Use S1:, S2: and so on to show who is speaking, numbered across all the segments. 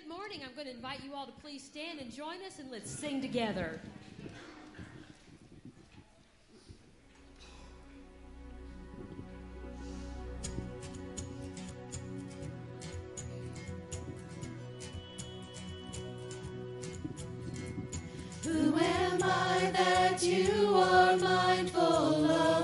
S1: good morning. I'm going to invite you all to please stand and join us and let's sing together.
S2: Who am I that you are mindful of?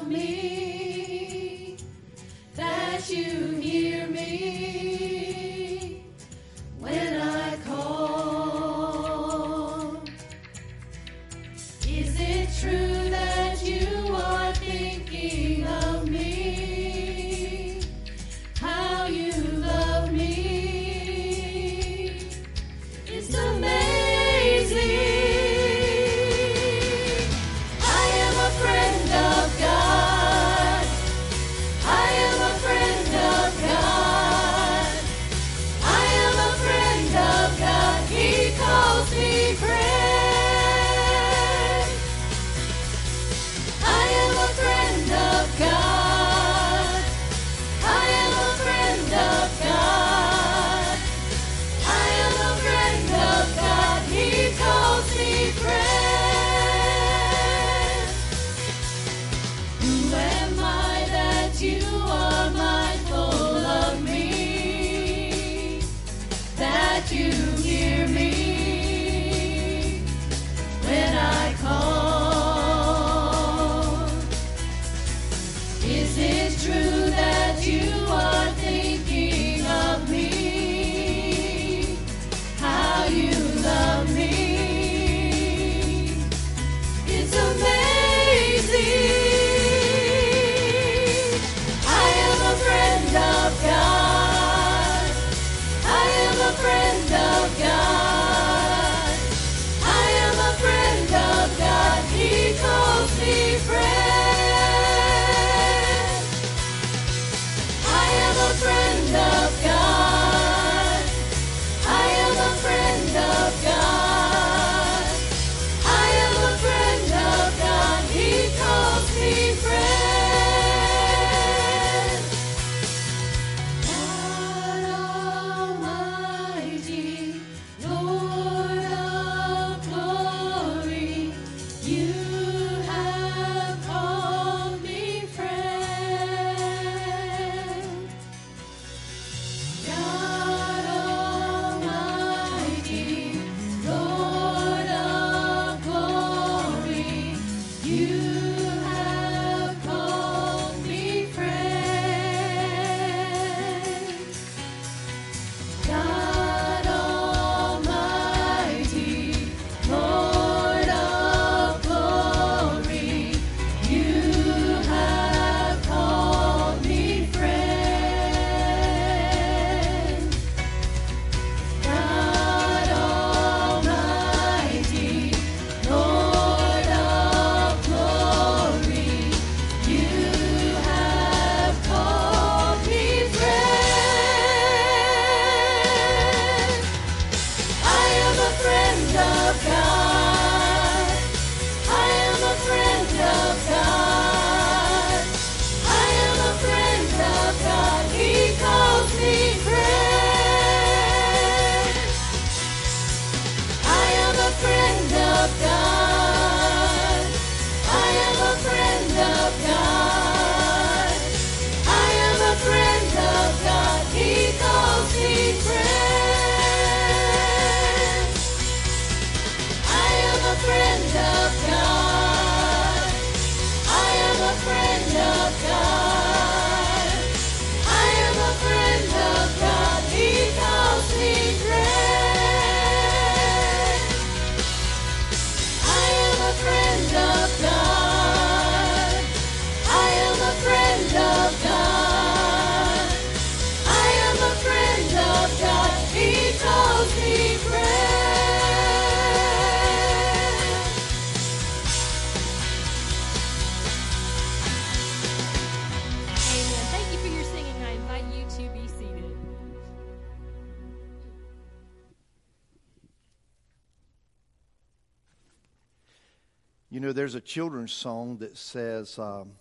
S3: children's song that says, um,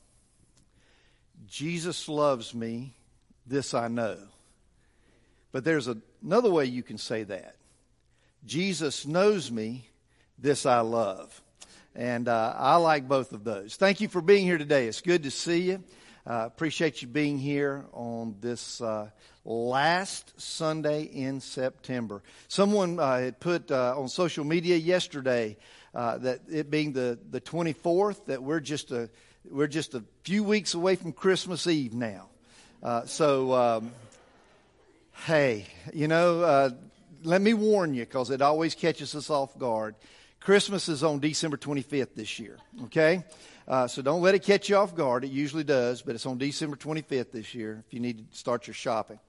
S3: Jesus loves me, this I know. But there's a, another way you can say that Jesus knows me, this I love. And uh, I like both of those. Thank you for being here today. It's good to see you. Uh, appreciate you being here on this uh, last Sunday in September. Someone uh, had put uh, on social media yesterday uh, that it being the, the 24th, that we're just a we're just a few weeks away from Christmas Eve now. Uh, so, um, hey, you know, let me warn you because it always catches us off guard. Christmas is on December 25th this year, okay? Uh, so don't let it catch you off guard. It usually does, but it's on December 25th this year if you need to start your shopping.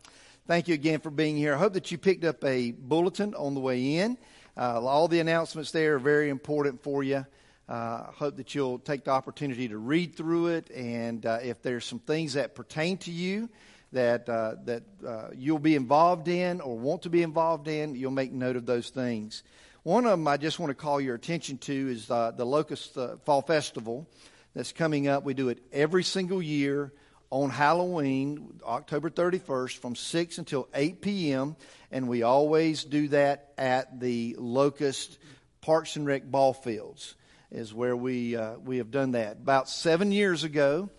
S3: Thank you again for being here. I hope that you picked up a bulletin on the way in. Uh, all the announcements there are very important for you. I uh, hope that you'll take the opportunity to read through it, and uh, if there's some things that pertain to you that uh, that uh, you'll be involved in or want to be involved in, you'll make note of those things. One of them I just want to call your attention to is uh, the Locust Fall Festival that's coming up. We do it every single year on Halloween, October 31st, from 6 until 8 p.m., and we always do that at the Locust Parks and Rec ball fields, is where we, uh, we have done that. About seven years ago,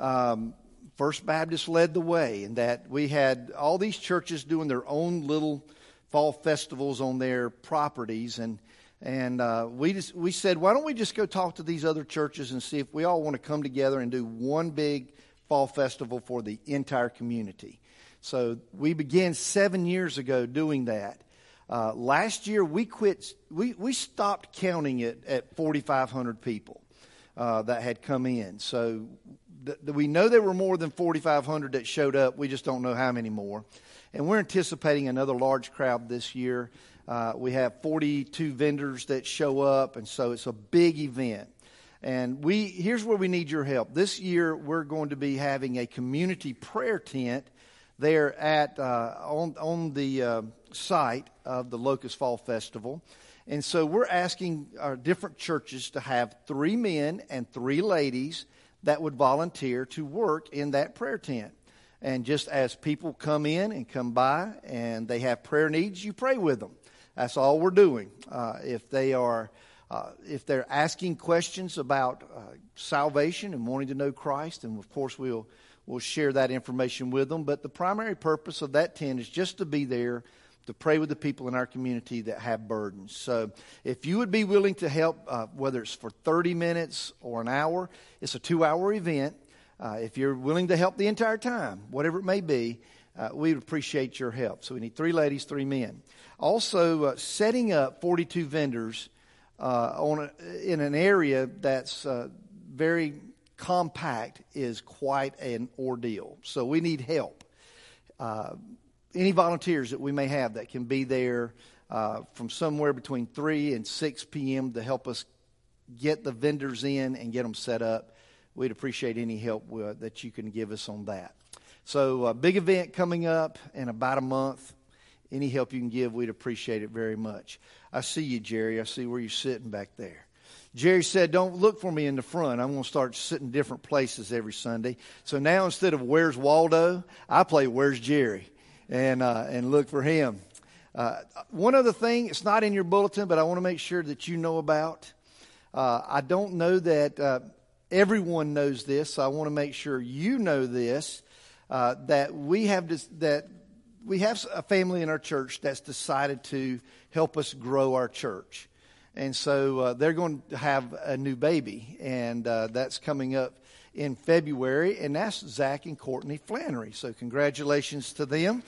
S3: um, First Baptist led the way in that we had all these churches doing their own little fall festivals on their properties, and and uh, we just we said, why don't we just go talk to these other churches and see if we all want to come together and do one big fall festival for the entire community. So we began seven years ago doing that. Uh, last year we quit. We we stopped counting it at 4,500 people uh, that had come in. So th- we know there were more than 4,500 that showed up. We just don't know how many more. And we're anticipating another large crowd this year. Uh, we have 42 vendors that show up, and so it's a big event. And we here's where we need your help. This year, we're going to be having a community prayer tent there at uh, on on the uh, site of the Locust Fall Festival. And so we're asking our different churches to have three men and three ladies that would volunteer to work in that prayer tent. And just as people come in and come by and they have prayer needs, you pray with them. That's all we're doing. Uh, if they are, uh, if they're asking questions about uh, salvation and wanting to know Christ, and of course we'll we'll share that information with them. But the primary purpose of that tent is just to be there to pray with the people in our community that have burdens. So if you would be willing to help, uh, whether it's for 30 minutes or an hour, it's a two hour event. Uh, if you're willing to help the entire time, whatever it may be, uh, we would appreciate your help. So we need three ladies, three men. Also, uh, setting up 42 vendors uh, on a, in an area that's uh, very compact is quite an ordeal. So we need help. Uh, any volunteers that we may have that can be there from somewhere between 3 and 6 p.m. to help us get the vendors in and get them set up we'd appreciate any help uh, that you can give us on that. So, a big event coming up in about a month. Any help you can give, we'd appreciate it very much. I see you, Jerry. I see where you're sitting back there. Jerry said, Don't look for me in the front. I'm going to start sitting different places every Sunday. So now instead of Where's Waldo, I play Where's Jerry and, uh, and look for him. Uh, one other thing, it's not in your bulletin, but I want to make sure that you know about. Uh, I don't know that uh, everyone knows this, so I want to make sure you know this. Uh, that we have this, that we have a family in our church that's decided to help us grow our church, and so uh, they're going to have a new baby, and uh, that's coming up in February, and that's Zach and Courtney Flannery. So congratulations to them.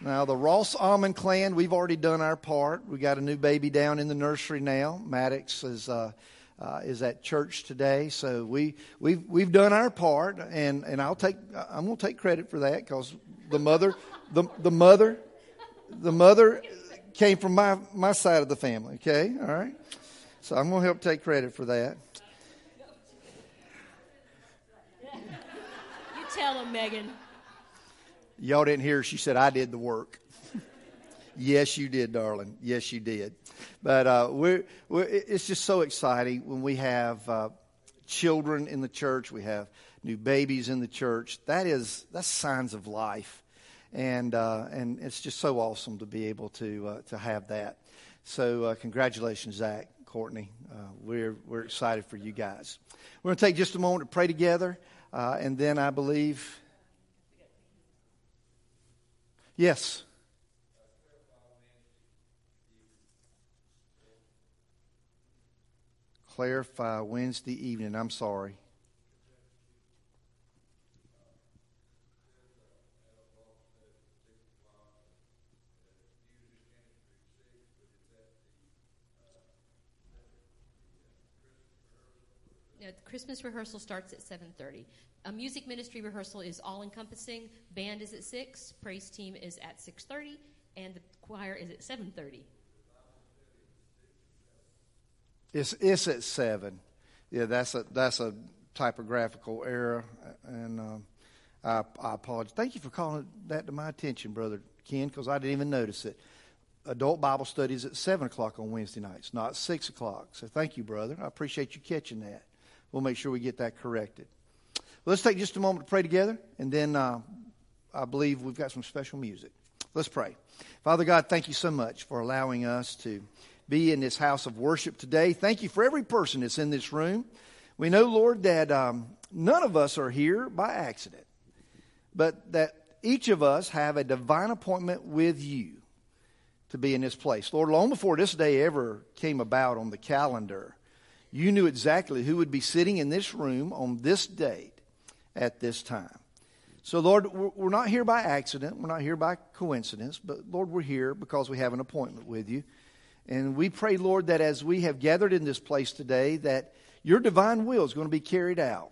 S3: Now, the Ross Almond clan, we've already done our part. We got a new baby down in the nursery now. Maddox is uh, uh, is at church today, so we we've we've done our part, and and I'll take I'm going to take credit for that because the mother the the mother the mother came from my my side of the family. Okay, all right. So I'm going to help take credit for that.
S1: You tell him, Megan.
S3: Y'all didn't hear. She said, I did the work. yes, you did, darling. Yes, you did. But uh, we're, we're, it's just so exciting when we have uh, children in the church, we have new babies in the church. That is, that's signs of life. and uh, and it's just so awesome to be able to uh, to have that. So uh, congratulations, Zach, Courtney. Uh, we're we're excited for you guys. We're going to take just a moment to pray together, and then I believe, yes. Clarify Wednesday evening. I'm sorry.
S1: The Christmas rehearsal starts at 7:30. A music ministry rehearsal is all-encompassing. Band is at six. Praise team is at 6:30, and the choir is at 7:30.
S3: It's it's at seven. Yeah, that's a that's a typographical error, and um, I, I apologize. Thank you for calling that to my attention, brother Ken, because I didn't even notice it. Adult Bible studies at seven o'clock on Wednesday nights, not six o'clock. So thank you, brother. I appreciate you catching that. We'll make sure we get that corrected. Let's take just a moment to pray together, and then uh, I believe we've got some special music. Let's pray. Father God, thank you so much for allowing us to be in this house of worship today. Thank you for every person that's in this room. We know, Lord, that um, none of us are here by accident, but that each of us have a divine appointment with you to be in this place. Lord, long before this day ever came about on the calendar, you knew exactly who would be sitting in this room on this date at this time. So, Lord, we're not here by accident. We're not here by coincidence. But, Lord, we're here because we have an appointment with you. And we pray, Lord, that as we have gathered in this place today, that your divine will is going to be carried out.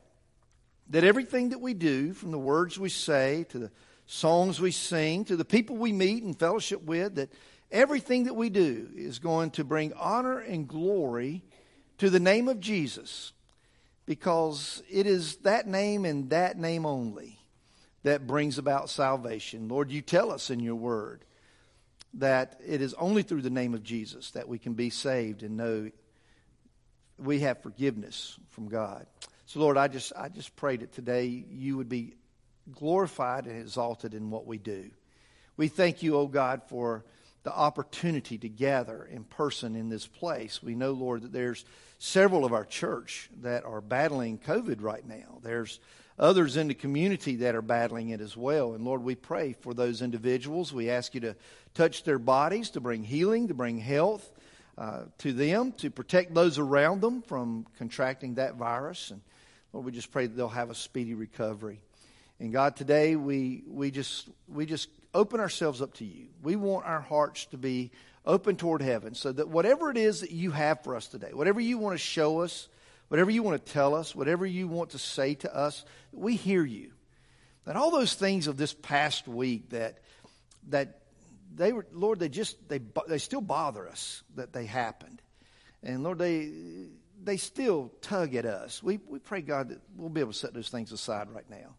S3: That everything that we do, from the words we say to the songs we sing to the people we meet and fellowship with, that everything that we do is going to bring honor and glory to the name of Jesus because it is that name and that name only that brings about salvation. Lord, you tell us in your word that it is only through the name of Jesus that we can be saved and know we have forgiveness from God. So Lord, I just I just pray that today you would be glorified and exalted in what we do. We thank you, oh God, for the opportunity to gather in person in this place. We know, Lord, that there's several of our church that are battling COVID right now. There's others in the community that are battling it as well. And Lord, we pray for those individuals. We ask you to touch their bodies, to bring healing, to bring health uh, to them, to protect those around them from contracting that virus. And Lord, we just pray that they'll have a speedy recovery. And God, today we, we just we just open ourselves up to you. We want our hearts to be open toward heaven so that whatever it is that you have for us today, whatever you want to show us, whatever you want to tell us, whatever you want to say to us, we hear you. That all those things of this past week that that they were Lord, they just they they still bother us that they happened, and Lord, they they still tug at us. We we pray God that we'll be able to set those things aside right now.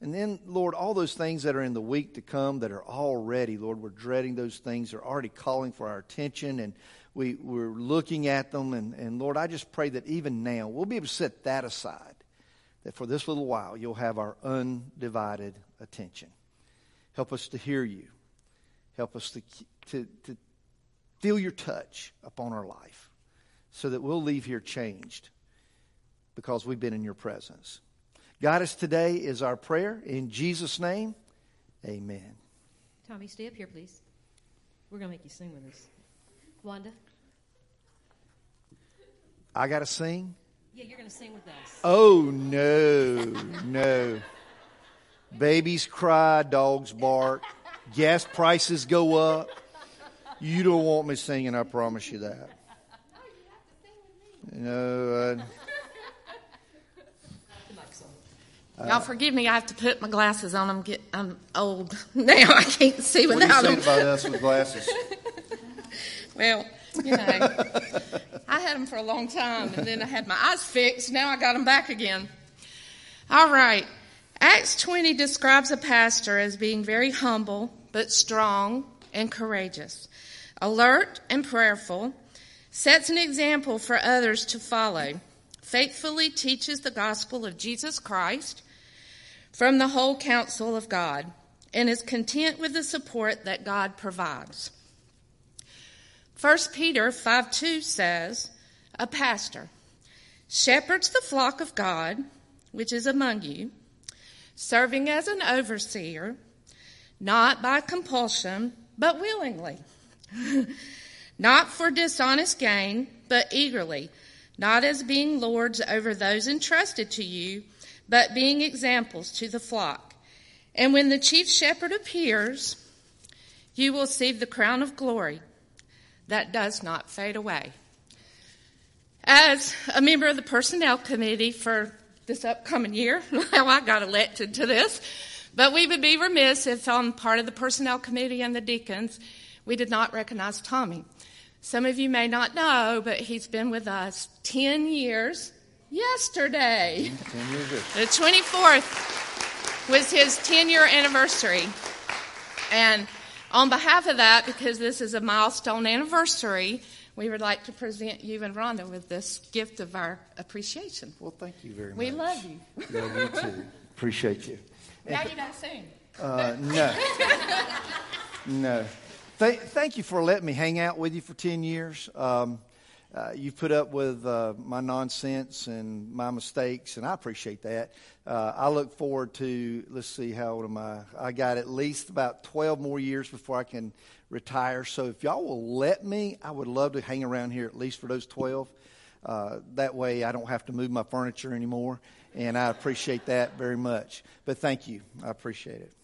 S3: And then, Lord, all those things that are in the week to come that are already, Lord, we're dreading those things. They're already calling for our attention, and we, we're looking at them. And, and Lord, I just pray that even now we'll be able to set that aside, that for this little while you'll have our undivided attention. Help us to hear you. Help us to, to, to feel your touch upon our life so that we'll leave here changed because we've been in your presence. Guide us today is our prayer. In Jesus' name, amen.
S1: Tommy, stay up here, please. We're going to make you sing with us. Wanda?
S3: I got to sing?
S1: Yeah, you're going to sing with us.
S3: Oh, no, no. Babies cry, dogs bark, gas prices go up. You don't want me singing, I promise you that. Oh, you have to sing with me. No, uh,
S4: Y'all forgive me. I have to put my glasses on. I'm get, I'm old now. I can't see without them.
S3: what do you
S4: without
S3: say
S4: them.
S3: about us with glasses?
S4: Well, you know, I had them for a long time, and then I had my eyes fixed. Now I got them back again. All right. Acts 20 describes a pastor as being very humble, but strong and courageous, alert and prayerful, sets an example for others to follow, faithfully teaches the gospel of Jesus Christ from the whole counsel of God, and is content with the support that God provides. 1 Peter 5 2 says, A pastor shepherds the flock of God, which is among you, serving as an overseer, not by compulsion, but willingly, not for dishonest gain, but eagerly, not as being lords over those entrusted to you, but being examples to the flock. And when the chief shepherd appears, you will see the crown of glory that does not fade away. As a member of the personnel committee for this upcoming year, well, I got elected to this, but we would be remiss if on part of the personnel committee and the deacons, we did not recognize Tommy. Some of you may not know, but he's been with us 10 years yesterday.
S2: 10 years.
S4: The 24th was his 10 year anniversary. And on behalf of that, because this is a milestone anniversary, we would like to present you and Rhonda with this gift of our appreciation.
S2: Well, thank you very
S4: We
S2: much.
S4: We love you.
S2: Love you too. Appreciate you.
S4: Now you don't sing.
S2: Uh, no. no. Th- thank you for letting me hang out with you for 10 years. Um, uh, you've put up with uh, my nonsense and my mistakes, and I appreciate that. Uh, I look forward to, let's see, how old am I? I got at least about 12 more years before I can retire. So if y'all will let me, I would love to hang around here at least for those 12. Uh, that way I don't have to move my furniture anymore, and I appreciate that very much. But thank you. I appreciate it.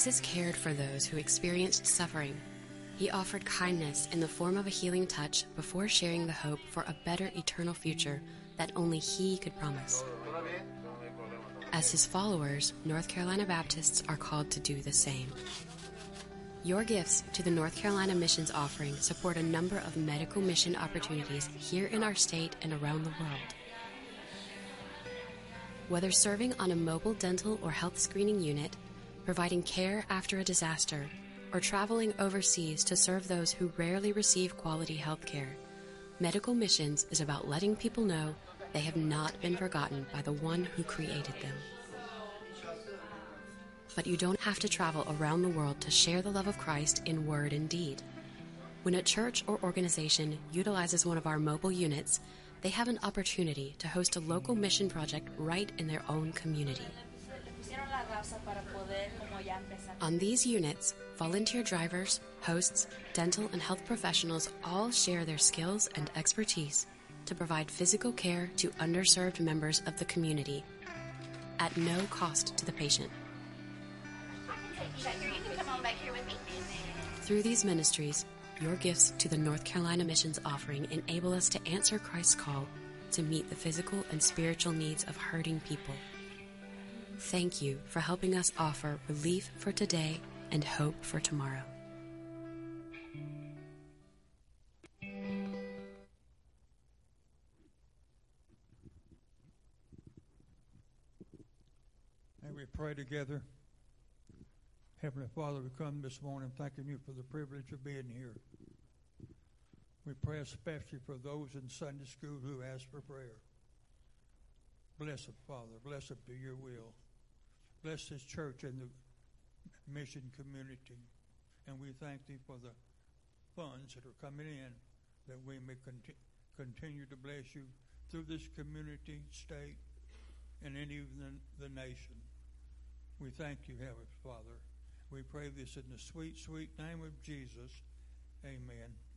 S5: Jesus cared for those who experienced suffering. He offered kindness in the form of a healing touch before sharing the hope for a better eternal future that only He could promise. As His followers, North Carolina Baptists are called to do the same. Your gifts to the North Carolina Missions Offering support a number of medical mission opportunities here in our state and around the world. Whether serving on a mobile dental or health screening unit, providing care after a disaster, or traveling overseas to serve those who rarely receive quality health care, Medical Missions is about letting people know they have not been forgotten by the one who created them. But you don't have to travel around the world to share the love of Christ in word and deed. When a church or organization utilizes one of our mobile units, they have an opportunity to host a local mission project right in their own community. On these units, volunteer drivers, hosts, dental, and health professionals all share their skills and expertise to provide physical care to underserved members of the community at no cost to the patient. Through these ministries, your gifts to the North Carolina Missions offering enable us to answer Christ's call to meet the physical and spiritual needs of hurting people. Thank you for helping us offer relief for today and hope for tomorrow.
S6: And we pray together. Heavenly Father, we come this morning thanking you for the privilege of being here. We pray especially for those in Sunday school who ask for prayer. Bless them, Father. Bless them to your will. Bless this church and the mission community. And we thank thee for the funds that are coming in that we may conti- continue to bless you through this community, state, and even the, the nation. We thank you, Heavenly Father. We pray this in the sweet, sweet name of Jesus. Amen.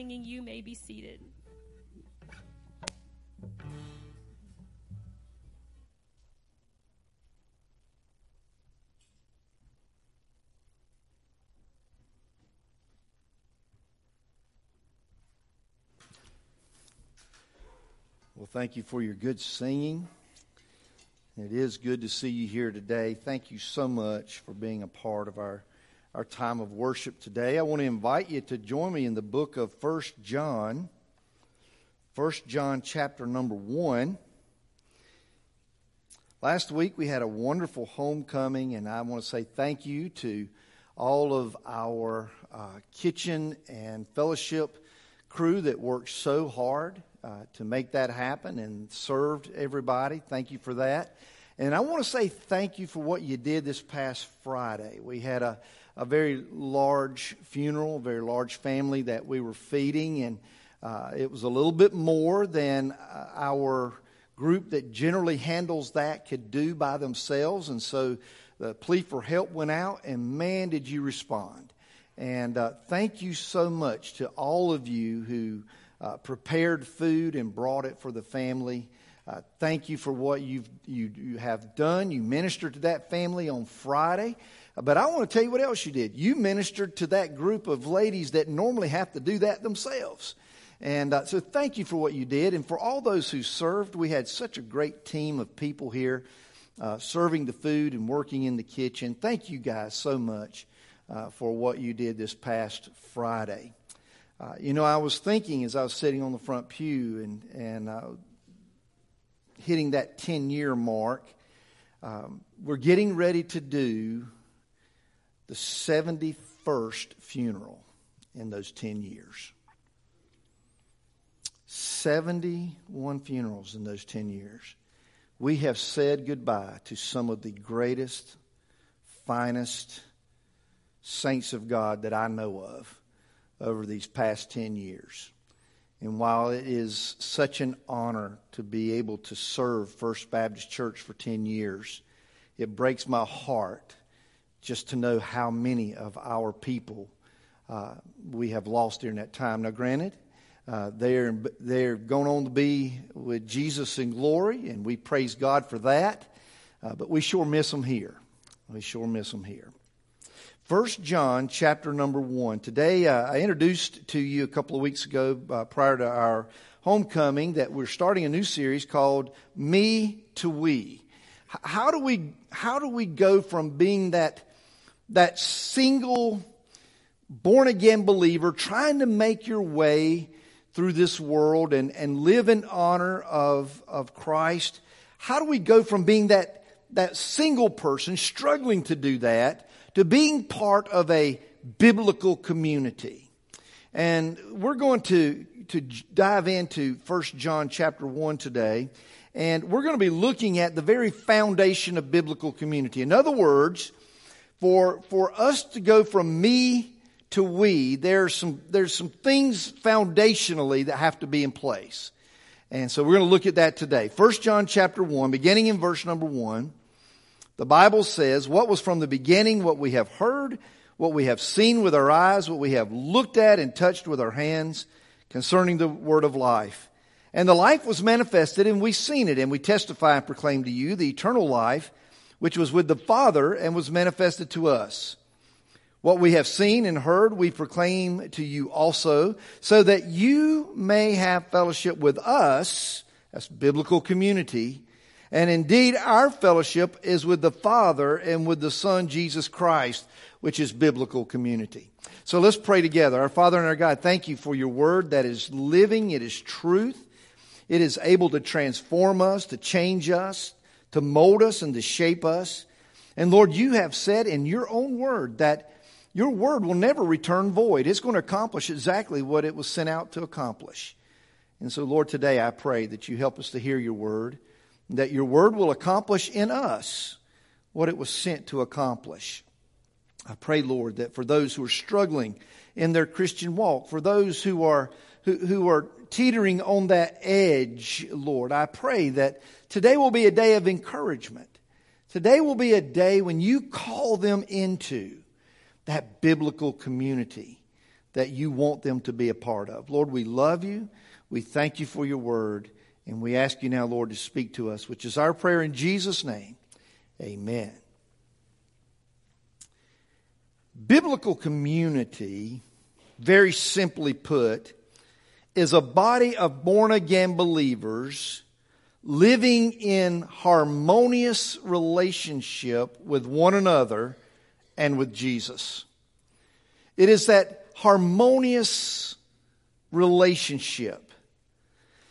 S2: Singing. You may be seated.
S3: Well, thank you for your good singing. It is good to see you here today. Thank you so much for being a part of our, our time of worship today. I want to invite you to join me in the book of First John. First John chapter number 1. Last week we had a wonderful homecoming, and I want to say thank you to all of our uh, kitchen and fellowship crew that worked so hard uh, to make that happen and served everybody. Thank you for that. And I want to say thank you for what you did this past Friday. We had a, a very large funeral, a very large family that we were feeding, and uh, it was a little bit more than uh, our group that generally handles that could do by themselves. And so the plea for help went out, and man, did you respond. And uh, thank you so much to all of you who uh, prepared food and brought it for the family. Uh, thank you for what you've, you, you have done. You ministered to that family on Friday. But I want to tell you what else you did. You ministered to that group of ladies that normally have to do that themselves. And uh, so thank you for what you did. And for all those who served, we had such a great team of people here uh, serving the food and working in the kitchen. Thank you guys so much uh, for what you did this past Friday. Uh, you know, I was thinking as I was sitting on the front pew and, and uh, hitting that 10 year mark, um, we're getting ready to do the 71st funeral in those 10 years. 71 funerals in those 10 years. We have said goodbye to some of the greatest, finest saints of God that I know of over these past 10 years. And while it is such an honor to be able to serve First Baptist Church for 10 years, it breaks my heart just to know how many of our people uh, we have lost during that time. Now, granted, uh, they're, they're going on to be with Jesus in glory, and we praise God for that. Uh, but we sure miss them here. We sure miss them here. First John chapter number one. Today uh, I introduced to you a couple of weeks ago uh, prior to our homecoming that we're starting a new series called Me to We. How do we how do we go from being that that single born again believer trying to make your way through this world and, and live in honor of, of Christ? How do we go from being that, that single person struggling to do that to being part of a biblical community? And we're going to, to dive into 1 John chapter 1 today. And we're going to be looking at the very foundation of biblical community. In other words, for, for us to go from me to we, there's some, there's some things foundationally that have to be in place. And so we're going to look at that today. First John chapter 1, beginning in verse number 1, the Bible says, What was from the beginning, what we have heard, what we have seen with our eyes, what we have looked at and touched with our hands concerning the word of life. And the life was manifested, and we've seen it, and we testify and proclaim to you the eternal life, which was with the Father and was manifested to us. What we have seen and heard, we proclaim to you also, so that you may have fellowship with us, that's biblical community, and indeed our fellowship is with the Father and with the Son, Jesus Christ, which is biblical community. So let's pray together. Our Father and our God, thank you for your word that is living, it is truth, it is able to transform us, to change us, to mold us, and to shape us. And Lord, you have said in your own word that your word will never return void. It's going to accomplish exactly what it was sent out to accomplish. And so, Lord, today I pray that you help us to hear your word, that your word will accomplish in us what it was sent to accomplish. I pray, Lord, that for those who are struggling in their Christian walk, for those who are who, who are teetering on that edge, Lord, I pray that today will be a day of encouragement. Today will be a day when you call them into that biblical community that you want them to be a part of. Lord, we love you. We thank you for your word. And we ask you now, Lord, to speak to us, which is our prayer in Jesus' name. Amen. Biblical community, very simply put, is a body of born again believers living in harmonious relationship with one another and with Jesus. It is that harmonious relationship.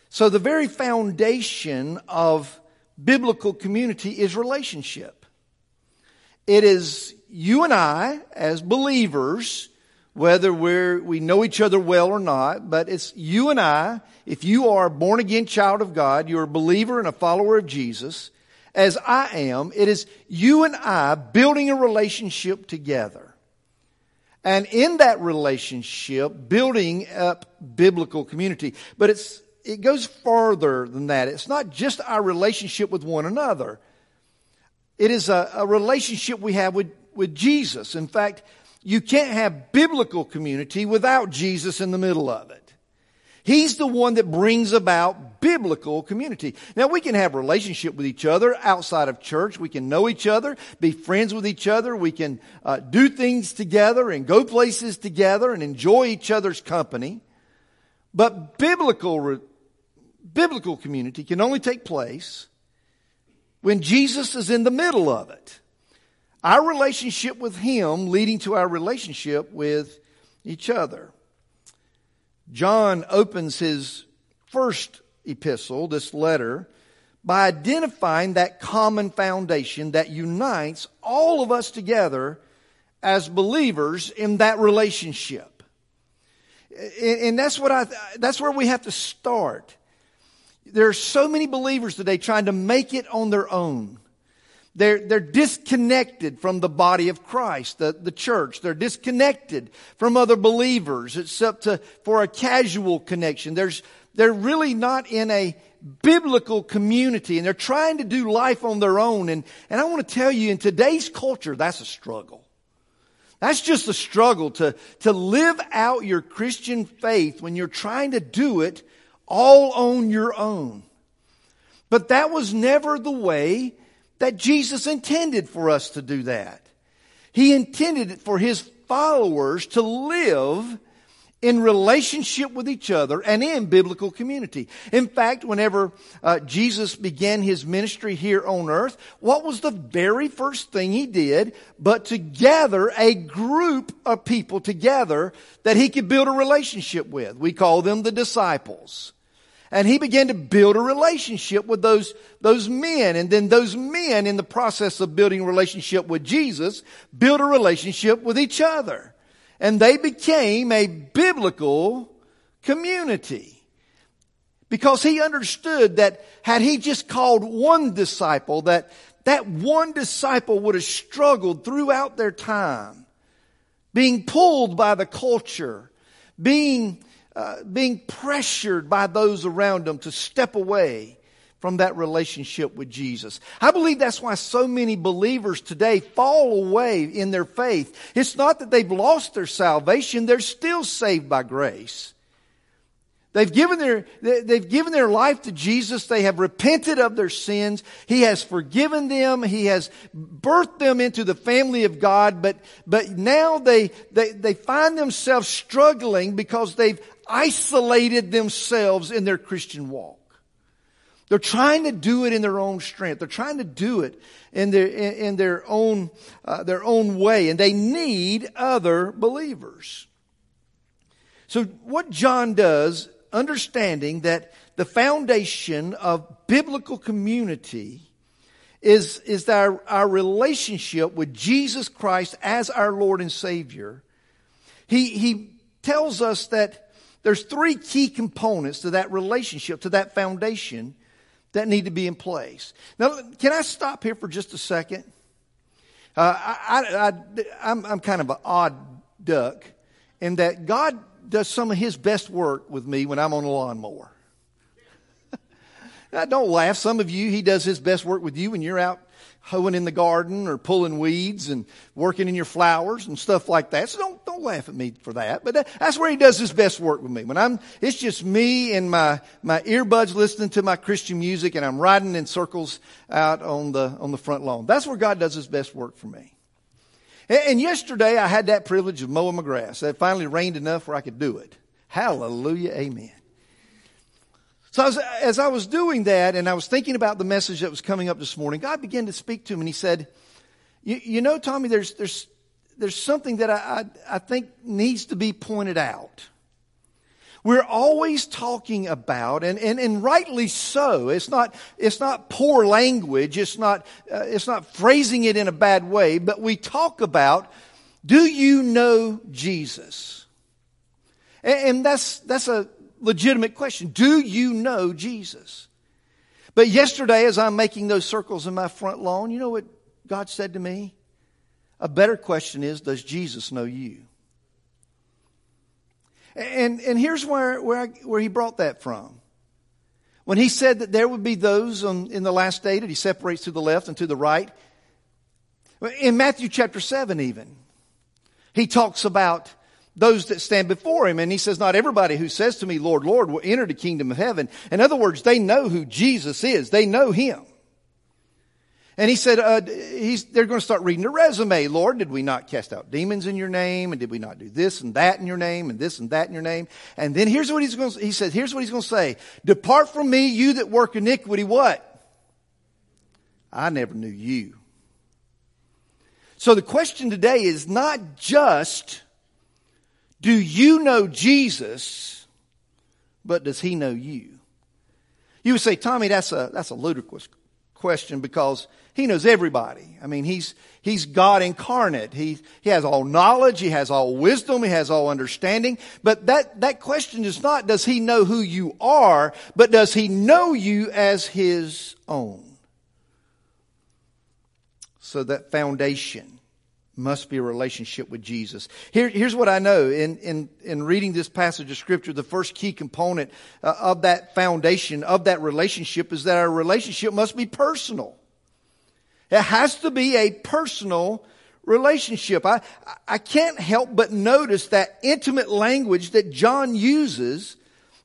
S3: So, the very foundation of biblical community is relationship. It is you and I, as believers, whether we're, we know each other well or not, but it's you and I, if you are a born again child of God, you're a believer and a follower of Jesus, as I am. It is you and I building a relationship together. And in that relationship, building up biblical community. But it's, it goes further than that. It's not just our relationship with one another. It is a, a relationship we have with, with Jesus. In fact, you can't have biblical community without Jesus in the middle of it. He's the one that brings about biblical community. Now we can have relationship with each other outside of church. We can know each other, be friends with each other. We can uh, do things together and go places together and enjoy each other's company. But biblical, biblical community can only take place when Jesus is in the middle of it. Our relationship with Him leading to our relationship with each other. John opens his first epistle, this letter, by identifying that common foundation that unites all of us together as believers in that relationship. And that's what I, that's where we have to start. There are so many believers today trying to make it on their own. They're, they're disconnected from the body of Christ, the, the church. They're disconnected from other believers, except to, for a casual connection. There's, they're really not in a biblical community and they're trying to do life on their own. And, and I want to tell you, in today's culture, that's a struggle. That's just a struggle to, to live out your Christian faith when you're trying to do it all on your own. But that was never the way that Jesus intended for us to do that. He intended it for his followers to live in relationship with each other and in biblical community. In fact, whenever uh, Jesus began his ministry here on earth, what was the very first thing he did but to gather a group of people together that he could build a relationship with? We call them the disciples. And he began to build a relationship with those, those men. And then those men, in the process of building a relationship with Jesus, built a relationship with each other. And they became a biblical community. Because he understood that had he just called one disciple, that that one disciple would have struggled throughout their time, being pulled by the culture, being uh, being pressured by those around them to step away from that relationship with Jesus. I believe that's why so many believers today fall away in their faith. It's not that they've lost their salvation, they're still saved by grace. They've given their, they've given their life to Jesus. They have repented of their sins. He has forgiven them. He has birthed them into the family of God. But, but now they, they, they find themselves struggling because they've isolated themselves in their Christian walk. They're trying to do it in their own strength. They're trying to do it in their, in, their own, uh, their own way. And they need other believers. So what John does, understanding that the foundation of biblical community is, is our, our relationship with Jesus Christ as our Lord and Savior. He, he tells us that there's three key components to that relationship, to that foundation that need to be in place. Now, can I stop here for just a second? Uh, I, am kind of an odd duck in that God does some of his best work with me when I'm on a lawnmower. now, don't laugh. Some of you, he does his best work with you when you're out hoeing in the garden or pulling weeds and working in your flowers and stuff like that. So don't, don't laugh at me for that. But that's where he does his best work with me. When I'm, it's just me and my, my earbuds listening to my Christian music and I'm riding in circles out on the, on the front lawn. That's where God does his best work for me. And, yesterday I had that privilege of mowing my grass. It finally rained enough where I could do it. Hallelujah. Amen. So as, as, I was doing that and I was thinking about the message that was coming up this morning, God began to speak to me and he said, you, you know, Tommy, there's, there's, there's something that I, I, I think needs to be pointed out. We're always talking about, and, and, and rightly so. It's not, it's not poor language. It's not, uh, it's not phrasing it in a bad way, but we talk about, do you know Jesus? And, and that's, that's a, legitimate question. Do you know Jesus? But yesterday, as I'm making those circles in my front lawn, you know what God said to me? A better question is, does Jesus know you? And, and here's where, where, I, where he brought that from. When he said that there would be those on, in the last day that he separates to the left and to the right, in Matthew chapter 7 even, he talks about those that stand before him. And he says, Not everybody who says to me, Lord, Lord, will enter the kingdom of heaven. In other words, they know who Jesus is, they know him. And he said, uh, they're going to start reading the resume. Lord, did we not cast out demons in your name? And did we not do this and that in your name and this and that in your name? And then here's what he's going to, he says, here's what he's going to say. Depart from me, you that work iniquity. What? I never knew you. So the question today is not just, do you know Jesus, but does he know you? You would say, Tommy, that's a, that's a ludicrous question because he knows everybody. I mean, he's, he's God incarnate. He, he has all knowledge. He has all wisdom. He has all understanding. But that, that question is not, does he know who you are, but does he know you as his own? So that foundation must be a relationship with Jesus. Here, here's what I know in, in, in reading this passage of scripture, the first key component uh, of that foundation, of that relationship is that our relationship must be personal. It has to be a personal relationship. I, I can't help but notice that intimate language that John uses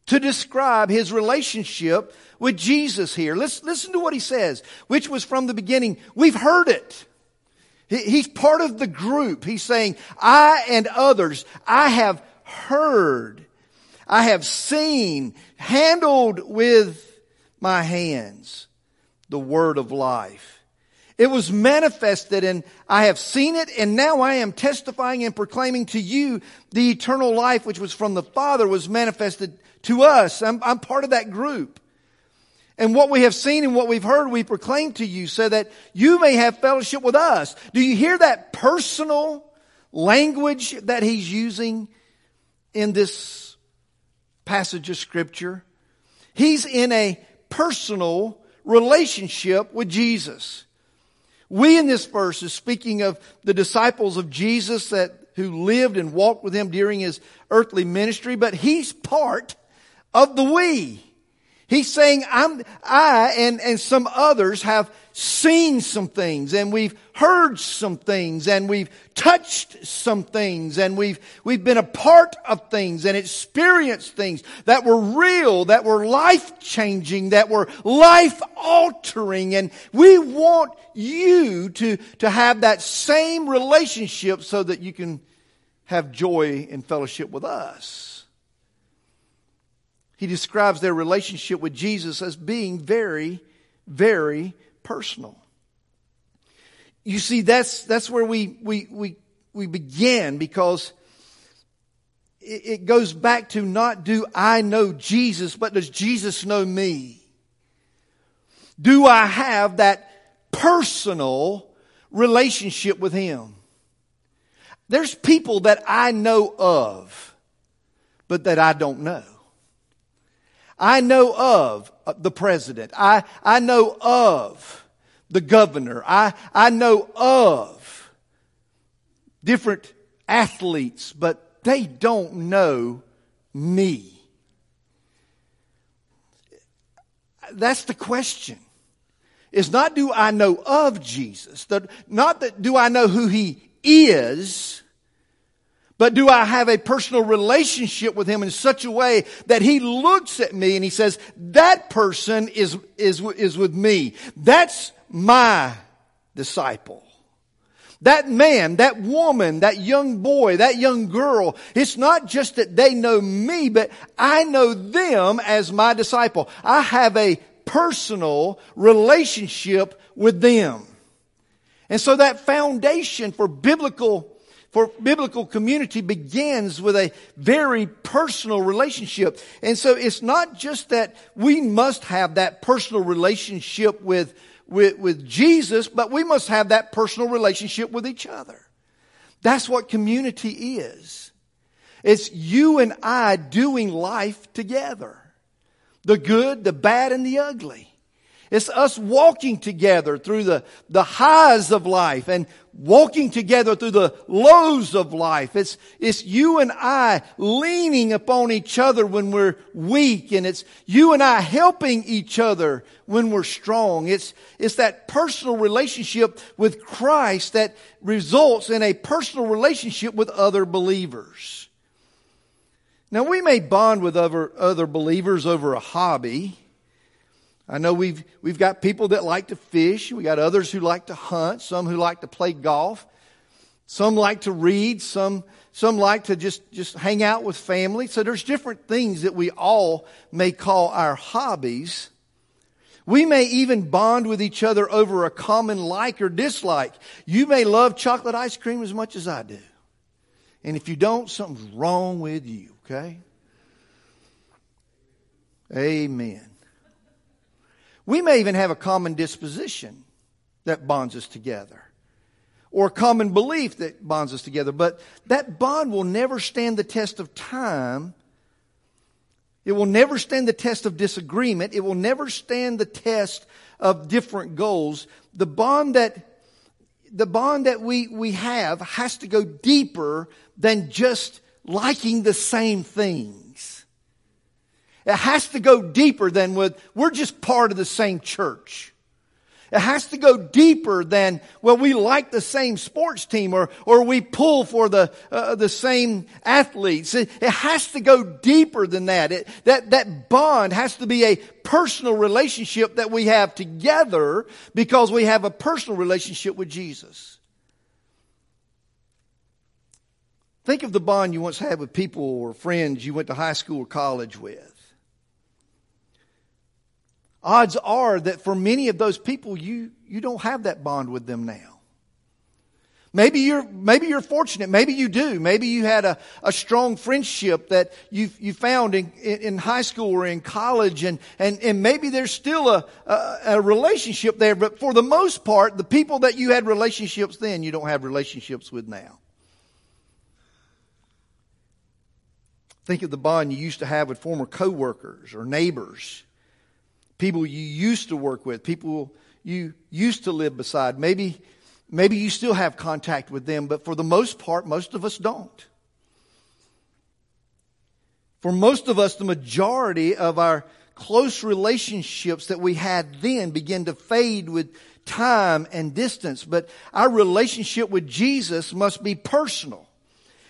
S3: to describe his relationship with Jesus here. Let's listen to what he says, which was from the beginning. We've heard it. He's part of the group. He's saying, I and others, I have heard, I have seen, handled with my hands the word of life. It was manifested and I have seen it and now I am testifying and proclaiming to you the eternal life which was from the Father was manifested to us. I'm, I'm part of that group. And what we have seen and what we've heard, we proclaim to you so that you may have fellowship with us. Do you hear that personal language that he's using in this passage of scripture? He's in a personal relationship with Jesus. We in this verse is speaking of the disciples of Jesus that who lived and walked with him during his earthly ministry, but he's part of the we. He's saying, I'm, I and, and some others have seen some things and we've heard some things and we've touched some things and we've, we've been a part of things and experienced things that were real, that were life changing, that were life altering. And we want you to, to have that same relationship so that you can have joy and fellowship with us. He describes their relationship with Jesus as being very, very personal. You see, that's, that's where we, we, we, we begin because it goes back to not do I know Jesus, but does Jesus know me? Do I have that personal relationship with Him? There's people that I know of, but that I don't know. I know of uh, the president. I, I know of the governor. I, I know of different athletes, but they don't know me. That's the question. Is not do I know of Jesus, not that do I know who he is, but do I have a personal relationship with him in such a way that he looks at me and he says, that person is, is, is with me. That's my disciple. That man, that woman, that young boy, that young girl, it's not just that they know me, but I know them as my disciple. I have a personal relationship with them. And so that foundation for biblical for biblical community begins with a very personal relationship. And so it's not just that we must have that personal relationship with, with, with Jesus, but we must have that personal relationship with each other. That's what community is. It's you and I doing life together. The good, the bad, and the ugly. It's us walking together through the, the highs of life and walking together through the lows of life. It's, it's you and I leaning upon each other when we're weak and it's you and I helping each other when we're strong. It's, it's that personal relationship with Christ that results in a personal relationship with other believers. Now we may bond with other, other believers over a hobby. I know we've, we've got people that like to fish. We got others who like to hunt, some who like to play golf. Some like to read, some, some like to just, just hang out with family. So there's different things that we all may call our hobbies. We may even bond with each other over a common like or dislike. You may love chocolate ice cream as much as I do. And if you don't, something's wrong with you, okay? Amen. We may even have a common disposition that bonds us together or a common belief that bonds us together, but that bond will never stand the test of time. It will never stand the test of disagreement. It will never stand the test of different goals. The bond that the bond that we, we have has to go deeper than just liking the same thing. It has to go deeper than with, we're just part of the same church. It has to go deeper than, well, we like the same sports team or, or we pull for the, uh, the same athletes. It, it, has to go deeper than that. It, that. That bond has to be a personal relationship that we have together because we have a personal relationship with Jesus. Think of the bond you once had with people or friends you went to high school or college with odds are that for many of those people, you, you don't have that bond with them now. Maybe you're, maybe you're fortunate. Maybe you do. Maybe you had a, a strong friendship that you, you found in, in high school or in college and, and, and maybe there's still a, a, a relationship there. But for the most part, the people that you had relationships then, you don't have relationships with now. Think of the bond you used to have with former coworkers or neighbors people you used to work with, people you used to live beside. Maybe, maybe you still have contact with them, but for the most part, most of us don't. For most of us, the majority of our close relationships that we had then begin to fade with time and distance. But our relationship with Jesus must be personal.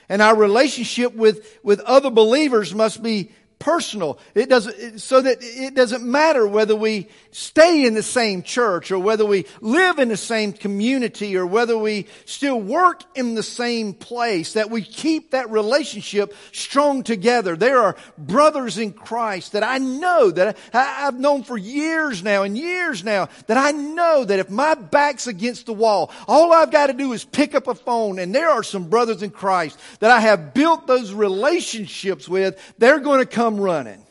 S3: And our relationship with, with other believers must be personal. It doesn't, so that it doesn't matter whether we stay in the same church or whether we live in the same community or whether we still work in the same place, that we keep that relationship strong together. There are brothers in Christ that I know that I've known for years now and years now that I know that if my back's against the wall, all I've got to do is pick up a phone and there are some brothers in Christ that I have built those relationships with. They're going to come running.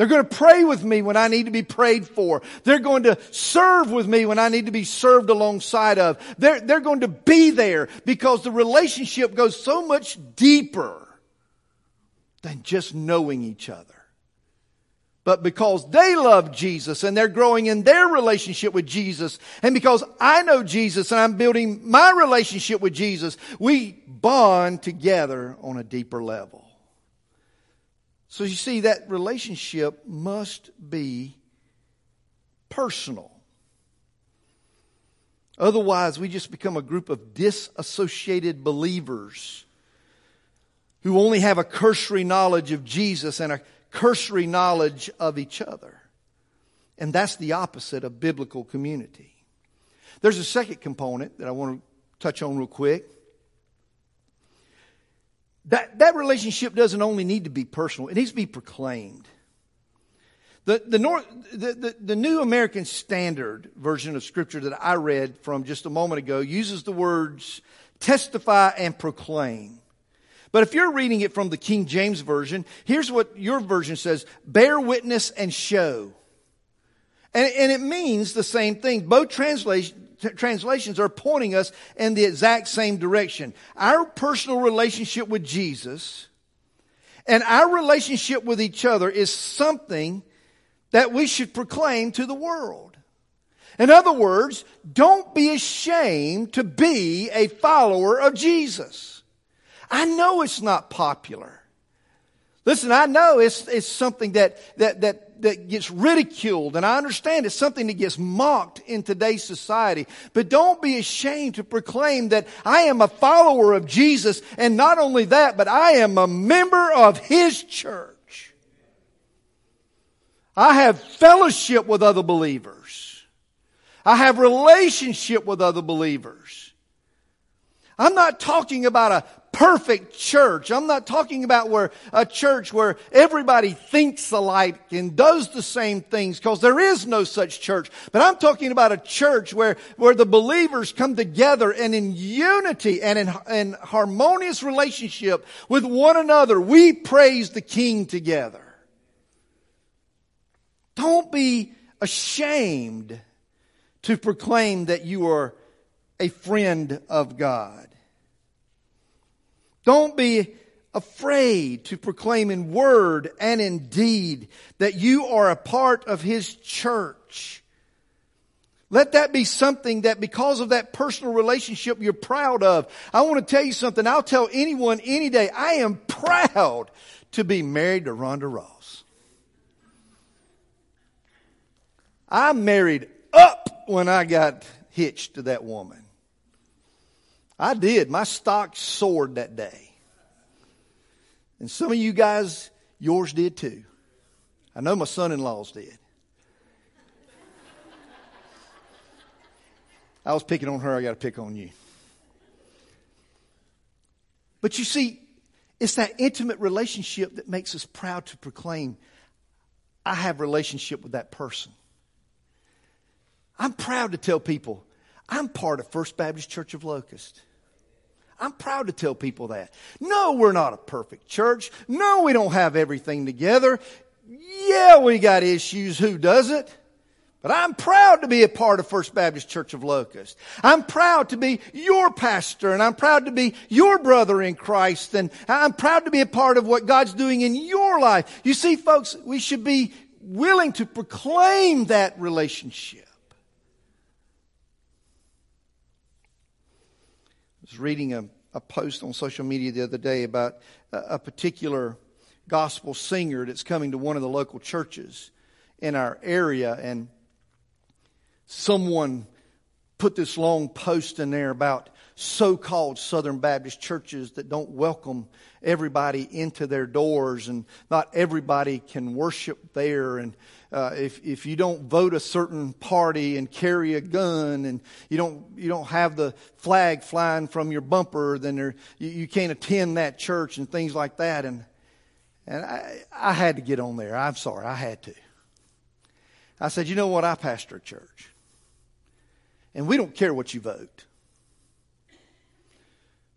S3: They're going to pray with me when I need to be prayed for. They're going to serve with me when I need to be served alongside of. They're, they're going to be there because the relationship goes so much deeper than just knowing each other. But because they love Jesus and they're growing in their relationship with Jesus, and because I know Jesus and I'm building my relationship with Jesus, we bond together on a deeper level. So you see, that relationship must be personal. Otherwise, we just become a group of disassociated believers who only have a cursory knowledge of Jesus and a cursory knowledge of each other. And that's the opposite of biblical community. There's a second component that I want to touch on real quick. That, that relationship doesn't only need to be personal, it needs to be proclaimed. The, the, North, the, the, the, New American Standard version of Scripture that I read from just a moment ago uses the words testify and proclaim. But if you're reading it from the King James Version, here's what your version says bear witness and show. And, and it means the same thing. Both translations translations are pointing us in the exact same direction. Our personal relationship with Jesus and our relationship with each other is something that we should proclaim to the world. In other words, don't be ashamed to be a follower of Jesus. I know it's not popular. Listen, I know it's, it's something that, that, that, that gets ridiculed, and I understand it's something that gets mocked in today's society. But don't be ashamed to proclaim that I am a follower of Jesus, and not only that, but I am a member of His church. I have fellowship with other believers. I have relationship with other believers. I'm not talking about a perfect church. I'm not talking about where a church where everybody thinks alike and does the same things because there is no such church. But I'm talking about a church where, where the believers come together and in unity and in, in harmonious relationship with one another, we praise the King together. Don't be ashamed to proclaim that you are a friend of God. Don't be afraid to proclaim in word and in deed that you are a part of His church. Let that be something that because of that personal relationship you're proud of. I want to tell you something. I'll tell anyone any day. I am proud to be married to Rhonda Ross. I married up when I got hitched to that woman. I did. My stock soared that day. And some of you guys, yours did too. I know my son in laws did. I was picking on her, I got to pick on you. But you see, it's that intimate relationship that makes us proud to proclaim, I have relationship with that person. I'm proud to tell people, I'm part of First Baptist Church of Locust. I'm proud to tell people that. No, we're not a perfect church. No, we don't have everything together. Yeah, we got issues. Who doesn't? But I'm proud to be a part of First Baptist Church of Locust. I'm proud to be your pastor and I'm proud to be your brother in Christ and I'm proud to be a part of what God's doing in your life. You see, folks, we should be willing to proclaim that relationship. Was reading a, a post on social media the other day about a, a particular gospel singer that's coming to one of the local churches in our area, and someone put this long post in there about so called Southern Baptist churches that don't welcome everybody into their doors, and not everybody can worship there, and uh, if if you don't vote a certain party and carry a gun and you don't you don't have the flag flying from your bumper, then there, you, you can't attend that church and things like that. And and I, I had to get on there. I'm sorry, I had to. I said, you know what? I pastor a church, and we don't care what you vote.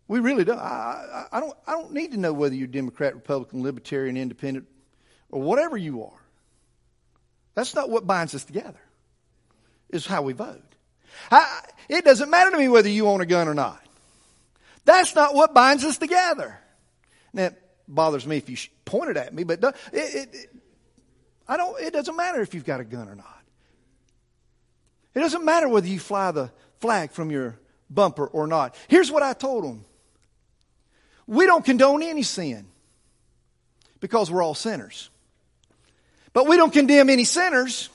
S3: We really don't. I, I, I, don't. I don't need to know whether you're Democrat, Republican, Libertarian, Independent, or whatever you are. That's not what binds us together, is how we vote. I, it doesn't matter to me whether you own a gun or not. That's not what binds us together. Now, it bothers me if you point it at me, but it, it, it, I don't, it doesn't matter if you've got a gun or not. It doesn't matter whether you fly the flag from your bumper or not. Here's what I told them. We don't condone any sin because we're all sinners. But we don't condemn any sinners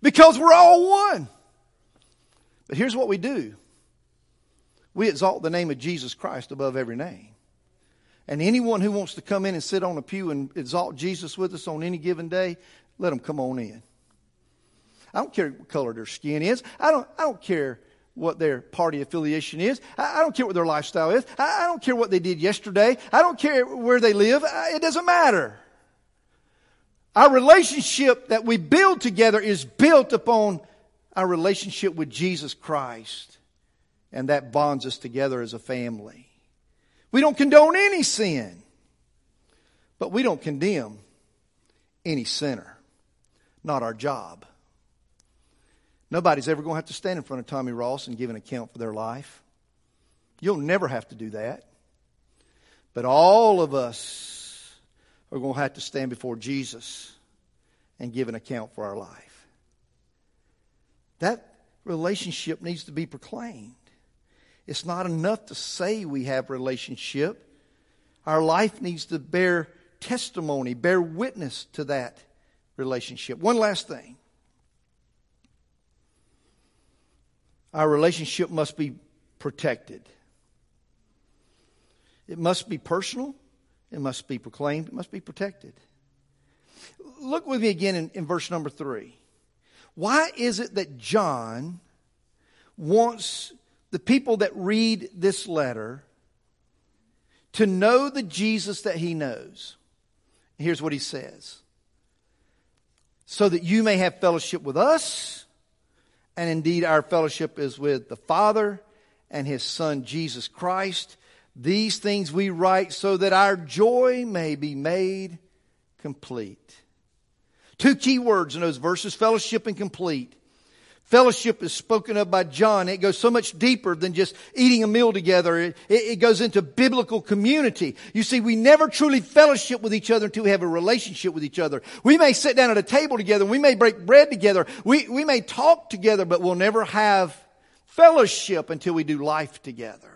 S3: because we're all one. But here's what we do we exalt the name of Jesus Christ above every name. And anyone who wants to come in and sit on a pew and exalt Jesus with us on any given day, let them come on in. I don't care what color their skin is. I don't, I don't care what their party affiliation is. I, I don't care what their lifestyle is. I, I, don't care what they did yesterday. I don't care where they live. it doesn't matter. Our relationship that we build together is built upon our relationship with Jesus Christ. And that bonds us together as a family. We don't condone any sin, but we don't condemn any sinner. Not our job. Nobody's ever going to have to stand in front of Tommy Ross and give an account for their life. You'll never have to do that. But all of us are going to have to stand before Jesus and give an account for our life. That relationship needs to be proclaimed. It's not enough to say we have relationship. Our life needs to bear testimony, bear witness to that relationship. One last thing. Our relationship must be protected. It must be personal. It must be proclaimed. It must be protected. Look with me again in, in verse number three. Why is it that John wants the people that read this letter to know the Jesus that he knows? Here's what he says so that you may have fellowship with us, and indeed our fellowship is with the Father and his Son Jesus Christ. These things we write so that our joy may be made complete. Two key words in those verses fellowship and complete. Fellowship is spoken of by John. It goes so much deeper than just eating a meal together. It, it, goes into biblical community. You see, we never truly fellowship with each other until we have a relationship with each other. We may sit down at a table together. We may break bread together. We, we may talk together, but we'll never have fellowship until we do life together.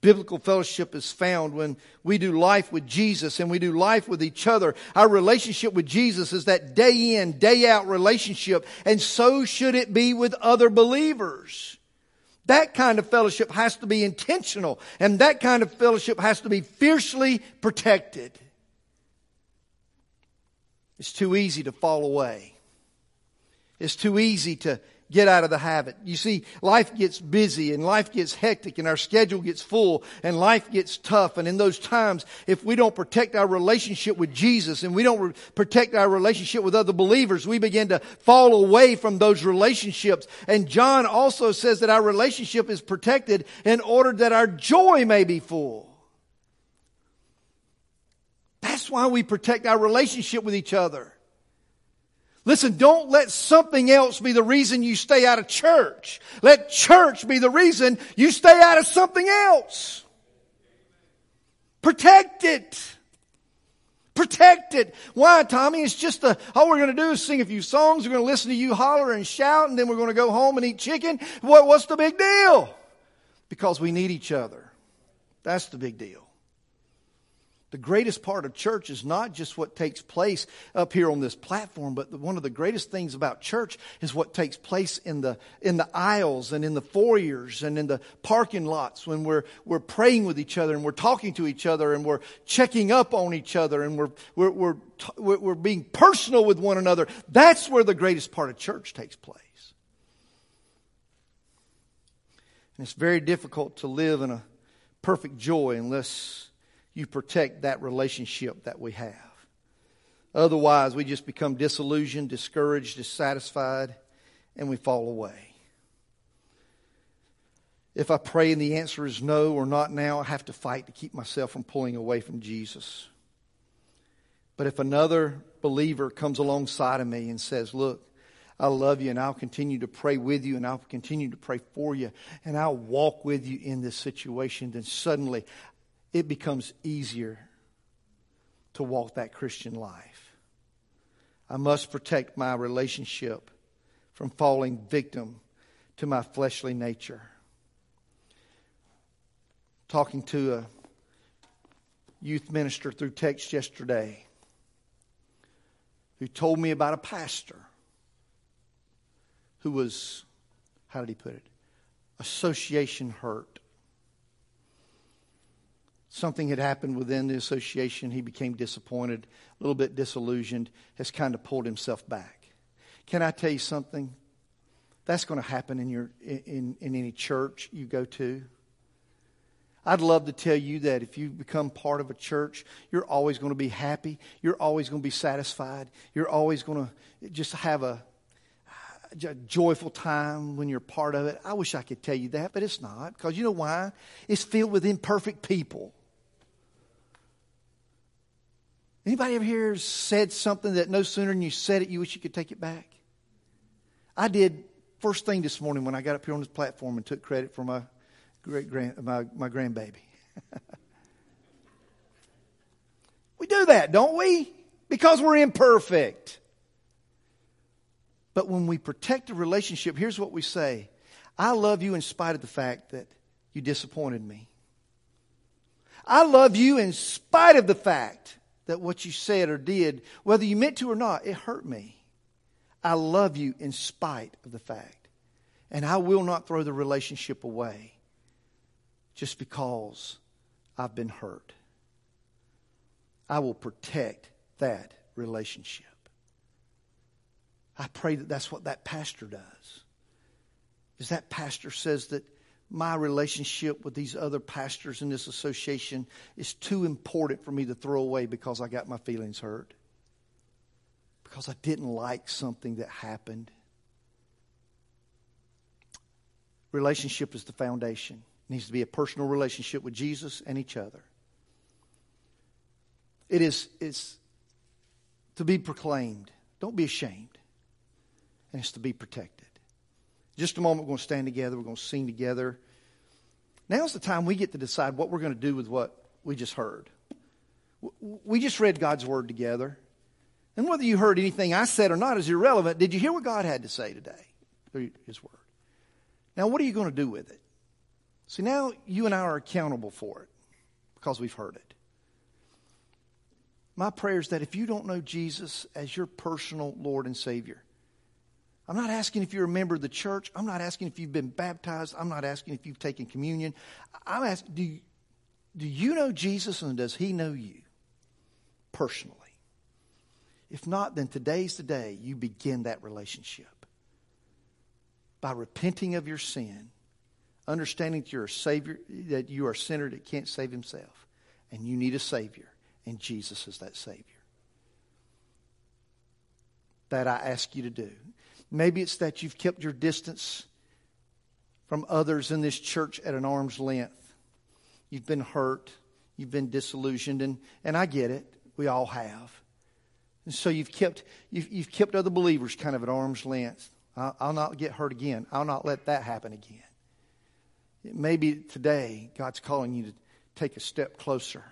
S3: Biblical fellowship is found when we do life with Jesus and we do life with each other. Our relationship with Jesus is that day in, day out relationship, and so should it be with other believers. That kind of fellowship has to be intentional, and that kind of fellowship has to be fiercely protected. It's too easy to fall away. It's too easy to get out of the habit. You see, life gets busy and life gets hectic and our schedule gets full and life gets tough. And in those times, if we don't protect our relationship with Jesus and we don't re- protect our relationship with other believers, we begin to fall away from those relationships. And John also says that our relationship is protected in order that our joy may be full. That's why we protect our relationship with each other. Listen, don't let something else be the reason you stay out of church. Let church be the reason you stay out of something else. Protect it. Protect it. Why, Tommy? It's just a, all we're going to do is sing a few songs. We're going to listen to you holler and shout, and then we're going to go home and eat chicken. What, what's the big deal? Because we need each other. That's the big deal. The greatest part of church is not just what takes place up here on this platform, but one of the greatest things about church is what takes place in the, in the aisles and in the foyers and in the parking lots when we're, we're praying with each other and we're talking to each other and we're checking up on each other and we're, we're, we're, we're being personal with one another. That's where the greatest part of church takes place. And it's very difficult to live in a perfect joy unless you protect that relationship that we have. Otherwise, we just become disillusioned, discouraged, dissatisfied, and we fall away. If I pray and the answer is no or not now, I have to fight to keep myself from pulling away from Jesus. But if another believer comes alongside of me and says, Look, I love you and I'll continue to pray with you and I'll continue to pray for you and I'll walk with you in this situation, then suddenly it becomes easier to walk that Christian life. I must protect my relationship from falling victim to my fleshly nature. Talking to a youth minister through text yesterday who told me about a pastor who was, how did he put it, association hurt something had happened within the association. He became disappointed, a little bit disillusioned, has kind of pulled himself back. Can I tell you something? That's going to happen in, your, in, in any church you go to. I'd love to tell you that if you become part of a church, you're always going to be happy. You're always going to be satisfied. You're always going to just have a, a joyful time when you're part of it. I wish I could tell you that, but it's not. Because you know why? It's filled with imperfect people. Anybody ever here said something that no sooner than you said it, you wish you could take it back? I did first thing this morning when I got up here on this platform and took credit for my great grand my, my grandbaby. we do that, don't we? because we're imperfect. But when we protect a relationship, here's what we say I love you in spite of the fact that you disappointed me. I love you in spite of the fact that what you said or did, whether you meant to or not, it hurt me. I love you in spite of the fact. And I will not throw the relationship away just because I've been hurt. I will protect that relationship. I pray that that's what that pastor does. Is that pastor says that my relationship with these other pastors in this association is too important for me to throw away because I got my feelings hurt. Because I didn't like something that happened. Relationship is the foundation. It needs to be a personal relationship with Jesus and each other. It is it's to be proclaimed. Don't be ashamed. And it's to be protected. Just a moment, we're going to stand together. We're going to sing together. Now's the time we get to decide what we're going to do with what we just heard. We just read God's word together. And whether you heard anything I said or not is irrelevant. Did you hear what God had to say today through His word? Now, what are you going to do with it? See, now you and I are accountable for it because we've heard it. My prayer is that if you don't know Jesus as your personal Lord and Savior, I'm not asking if you're a member of the church. I'm not asking if you've been baptized. I'm not asking if you've taken communion. I'm asking, do you, do you know Jesus and does he know you personally? If not, then today's the day you begin that relationship by repenting of your sin, understanding that you're a savior, that you are a sinner that can't save himself, and you need a savior, and Jesus is that savior. That I ask you to do. Maybe it's that you've kept your distance from others in this church at an arm's length. You've been hurt. You've been disillusioned. And, and I get it. We all have. And so you've kept, you've, you've kept other believers kind of at arm's length. I'll, I'll not get hurt again. I'll not let that happen again. Maybe today God's calling you to take a step closer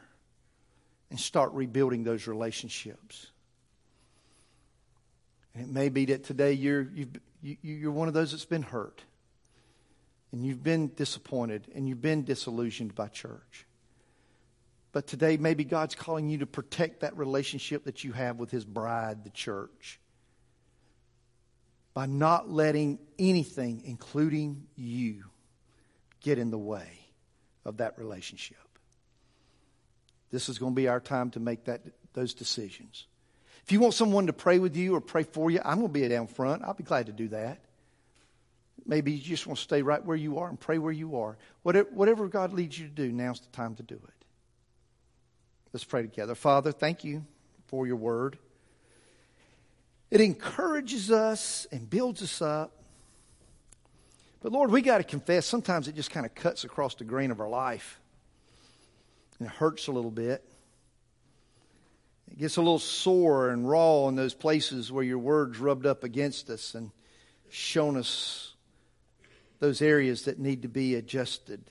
S3: and start rebuilding those relationships. And it may be that today you're, you've, you, you're one of those that's been hurt. And you've been disappointed and you've been disillusioned by church. But today, maybe God's calling you to protect that relationship that you have with His bride, the church, by not letting anything, including you, get in the way of that relationship. This is going to be our time to make that, those decisions. If you want someone to pray with you or pray for you, I'm going to be down front. I'll be glad to do that. Maybe you just want to stay right where you are and pray where you are. Whatever, God leads you to do, now's the time to do it. Let's pray together. Father, thank you for your word. It encourages us and builds us up. But Lord, we got to confess, sometimes it just kind of cuts across the grain of our life. And it hurts a little bit. It gets a little sore and raw in those places where your words rubbed up against us and shown us those areas that need to be adjusted.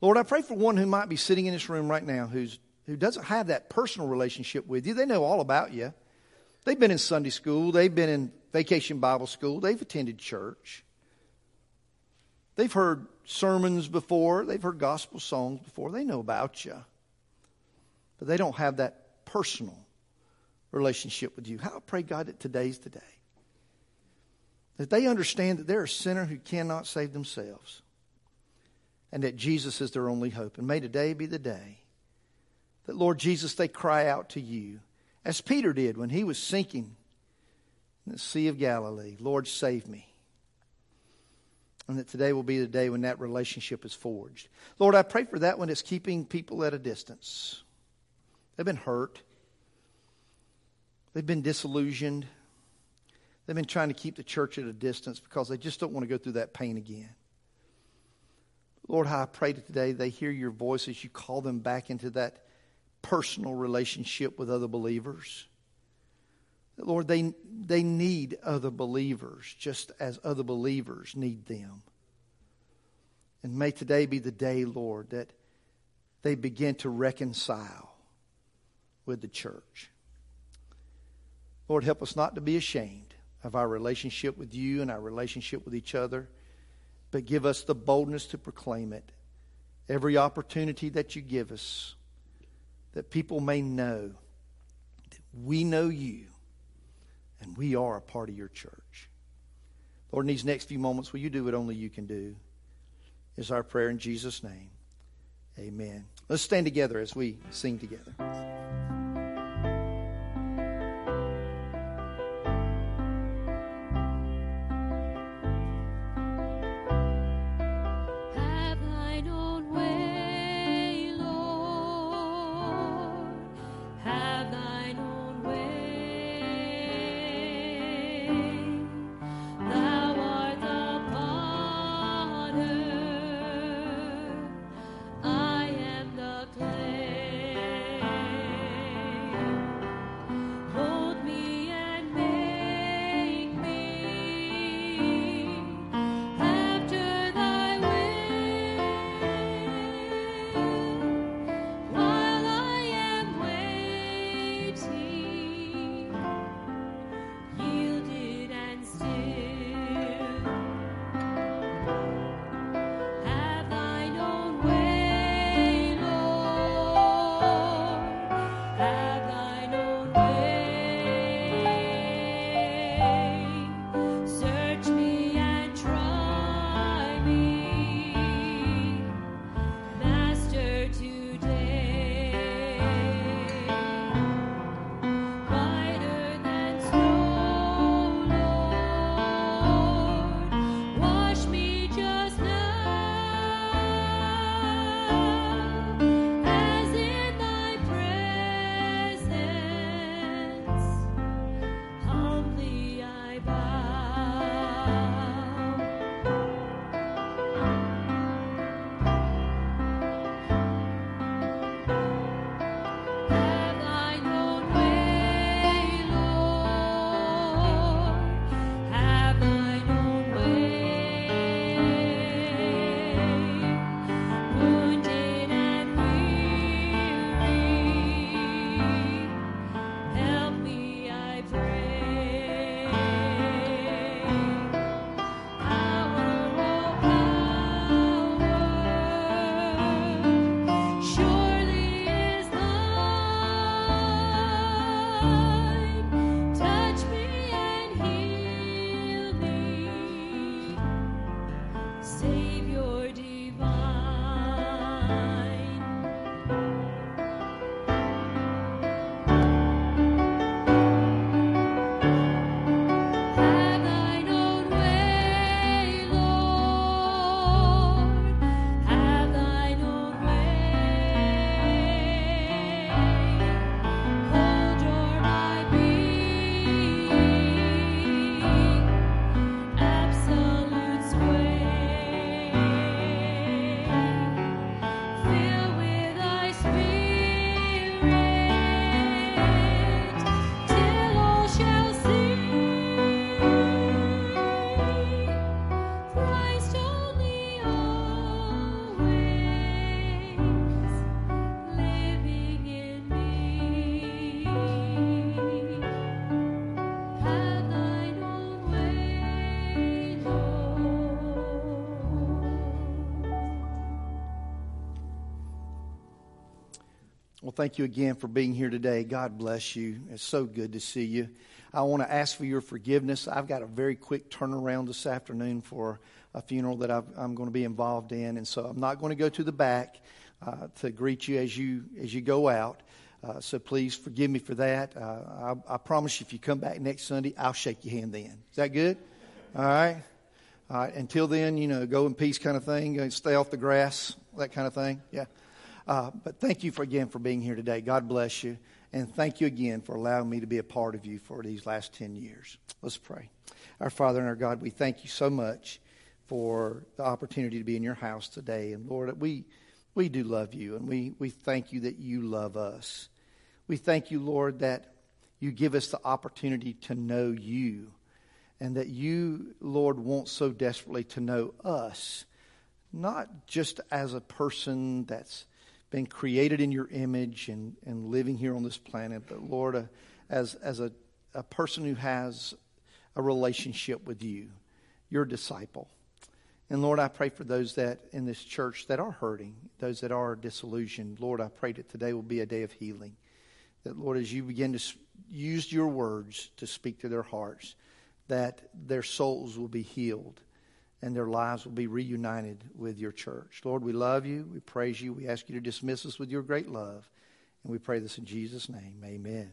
S3: Lord, I pray for one who might be sitting in this room right now who's, who doesn't have that personal relationship with you. They know all about you. They've been in Sunday school, they've been in vacation Bible school, they've attended church. They've heard sermons before, they've heard gospel songs before, they know about you but they don't have that personal relationship with you. How I pray, God, that today's the day. That they understand that they're a sinner who cannot save themselves. And that Jesus is their only hope. And may today be the day that, Lord Jesus, they cry out to you, as Peter did when he was sinking in the Sea of Galilee Lord, save me. And that today will be the day when that relationship is forged. Lord, I pray for that one that's keeping people at a distance. They've been hurt. They've been disillusioned. They've been trying to keep the church at a distance because they just don't want to go through that pain again. Lord, how I pray today they hear your voice as you call them back into that personal relationship with other believers. Lord, they, they need other believers just as other believers need them. And may today be the day, Lord, that they begin to reconcile with the church. Lord, help us not to be ashamed of our relationship with you and our relationship with each other, but give us the boldness to proclaim it every opportunity that you give us, that people may know that we know you and we are a part of your church. Lord, in these next few moments, will you do what only you can do? Is our prayer in Jesus' name. Amen. Let's stand together as we sing together.
S2: Savior divine.
S3: Thank you again for being here today. God bless you. It's so good to see you. I want to ask for your forgiveness. I've got a very quick turnaround this afternoon for a funeral that I've, I'm going to be involved in, and so I'm not going to go to the back uh, to greet you as you as you go out. Uh, so please forgive me for that. Uh, I, I promise you, if you come back next Sunday, I'll shake your hand then. Is that good? All right. All right. Until then, you know, go in peace, kind of thing. Stay off the grass, that kind of thing. Yeah. Uh, but thank you for again for being here today. God bless you. And thank you again for allowing me to be a part of you for these last 10 years. Let's pray. Our Father and our God, we thank you so much for the opportunity to be in your house today. And Lord, we, we do love you, and we, we thank you that you love us. We thank you, Lord, that you give us the opportunity to know you, and that you, Lord, want so desperately to know us, not just as a person that's been created in your image and, and living here on this planet, but Lord, uh, as, as a, a person who has a relationship with you, your disciple. And Lord, I pray for those that in this church that are hurting, those that are disillusioned. Lord, I pray that today will be a day of healing. That, Lord, as you begin to use your words to speak to their hearts, that their souls will be healed and their lives will be reunited with your church. Lord, we love you. We praise you. We ask you to dismiss us with your great love. And we pray this in Jesus' name. Amen.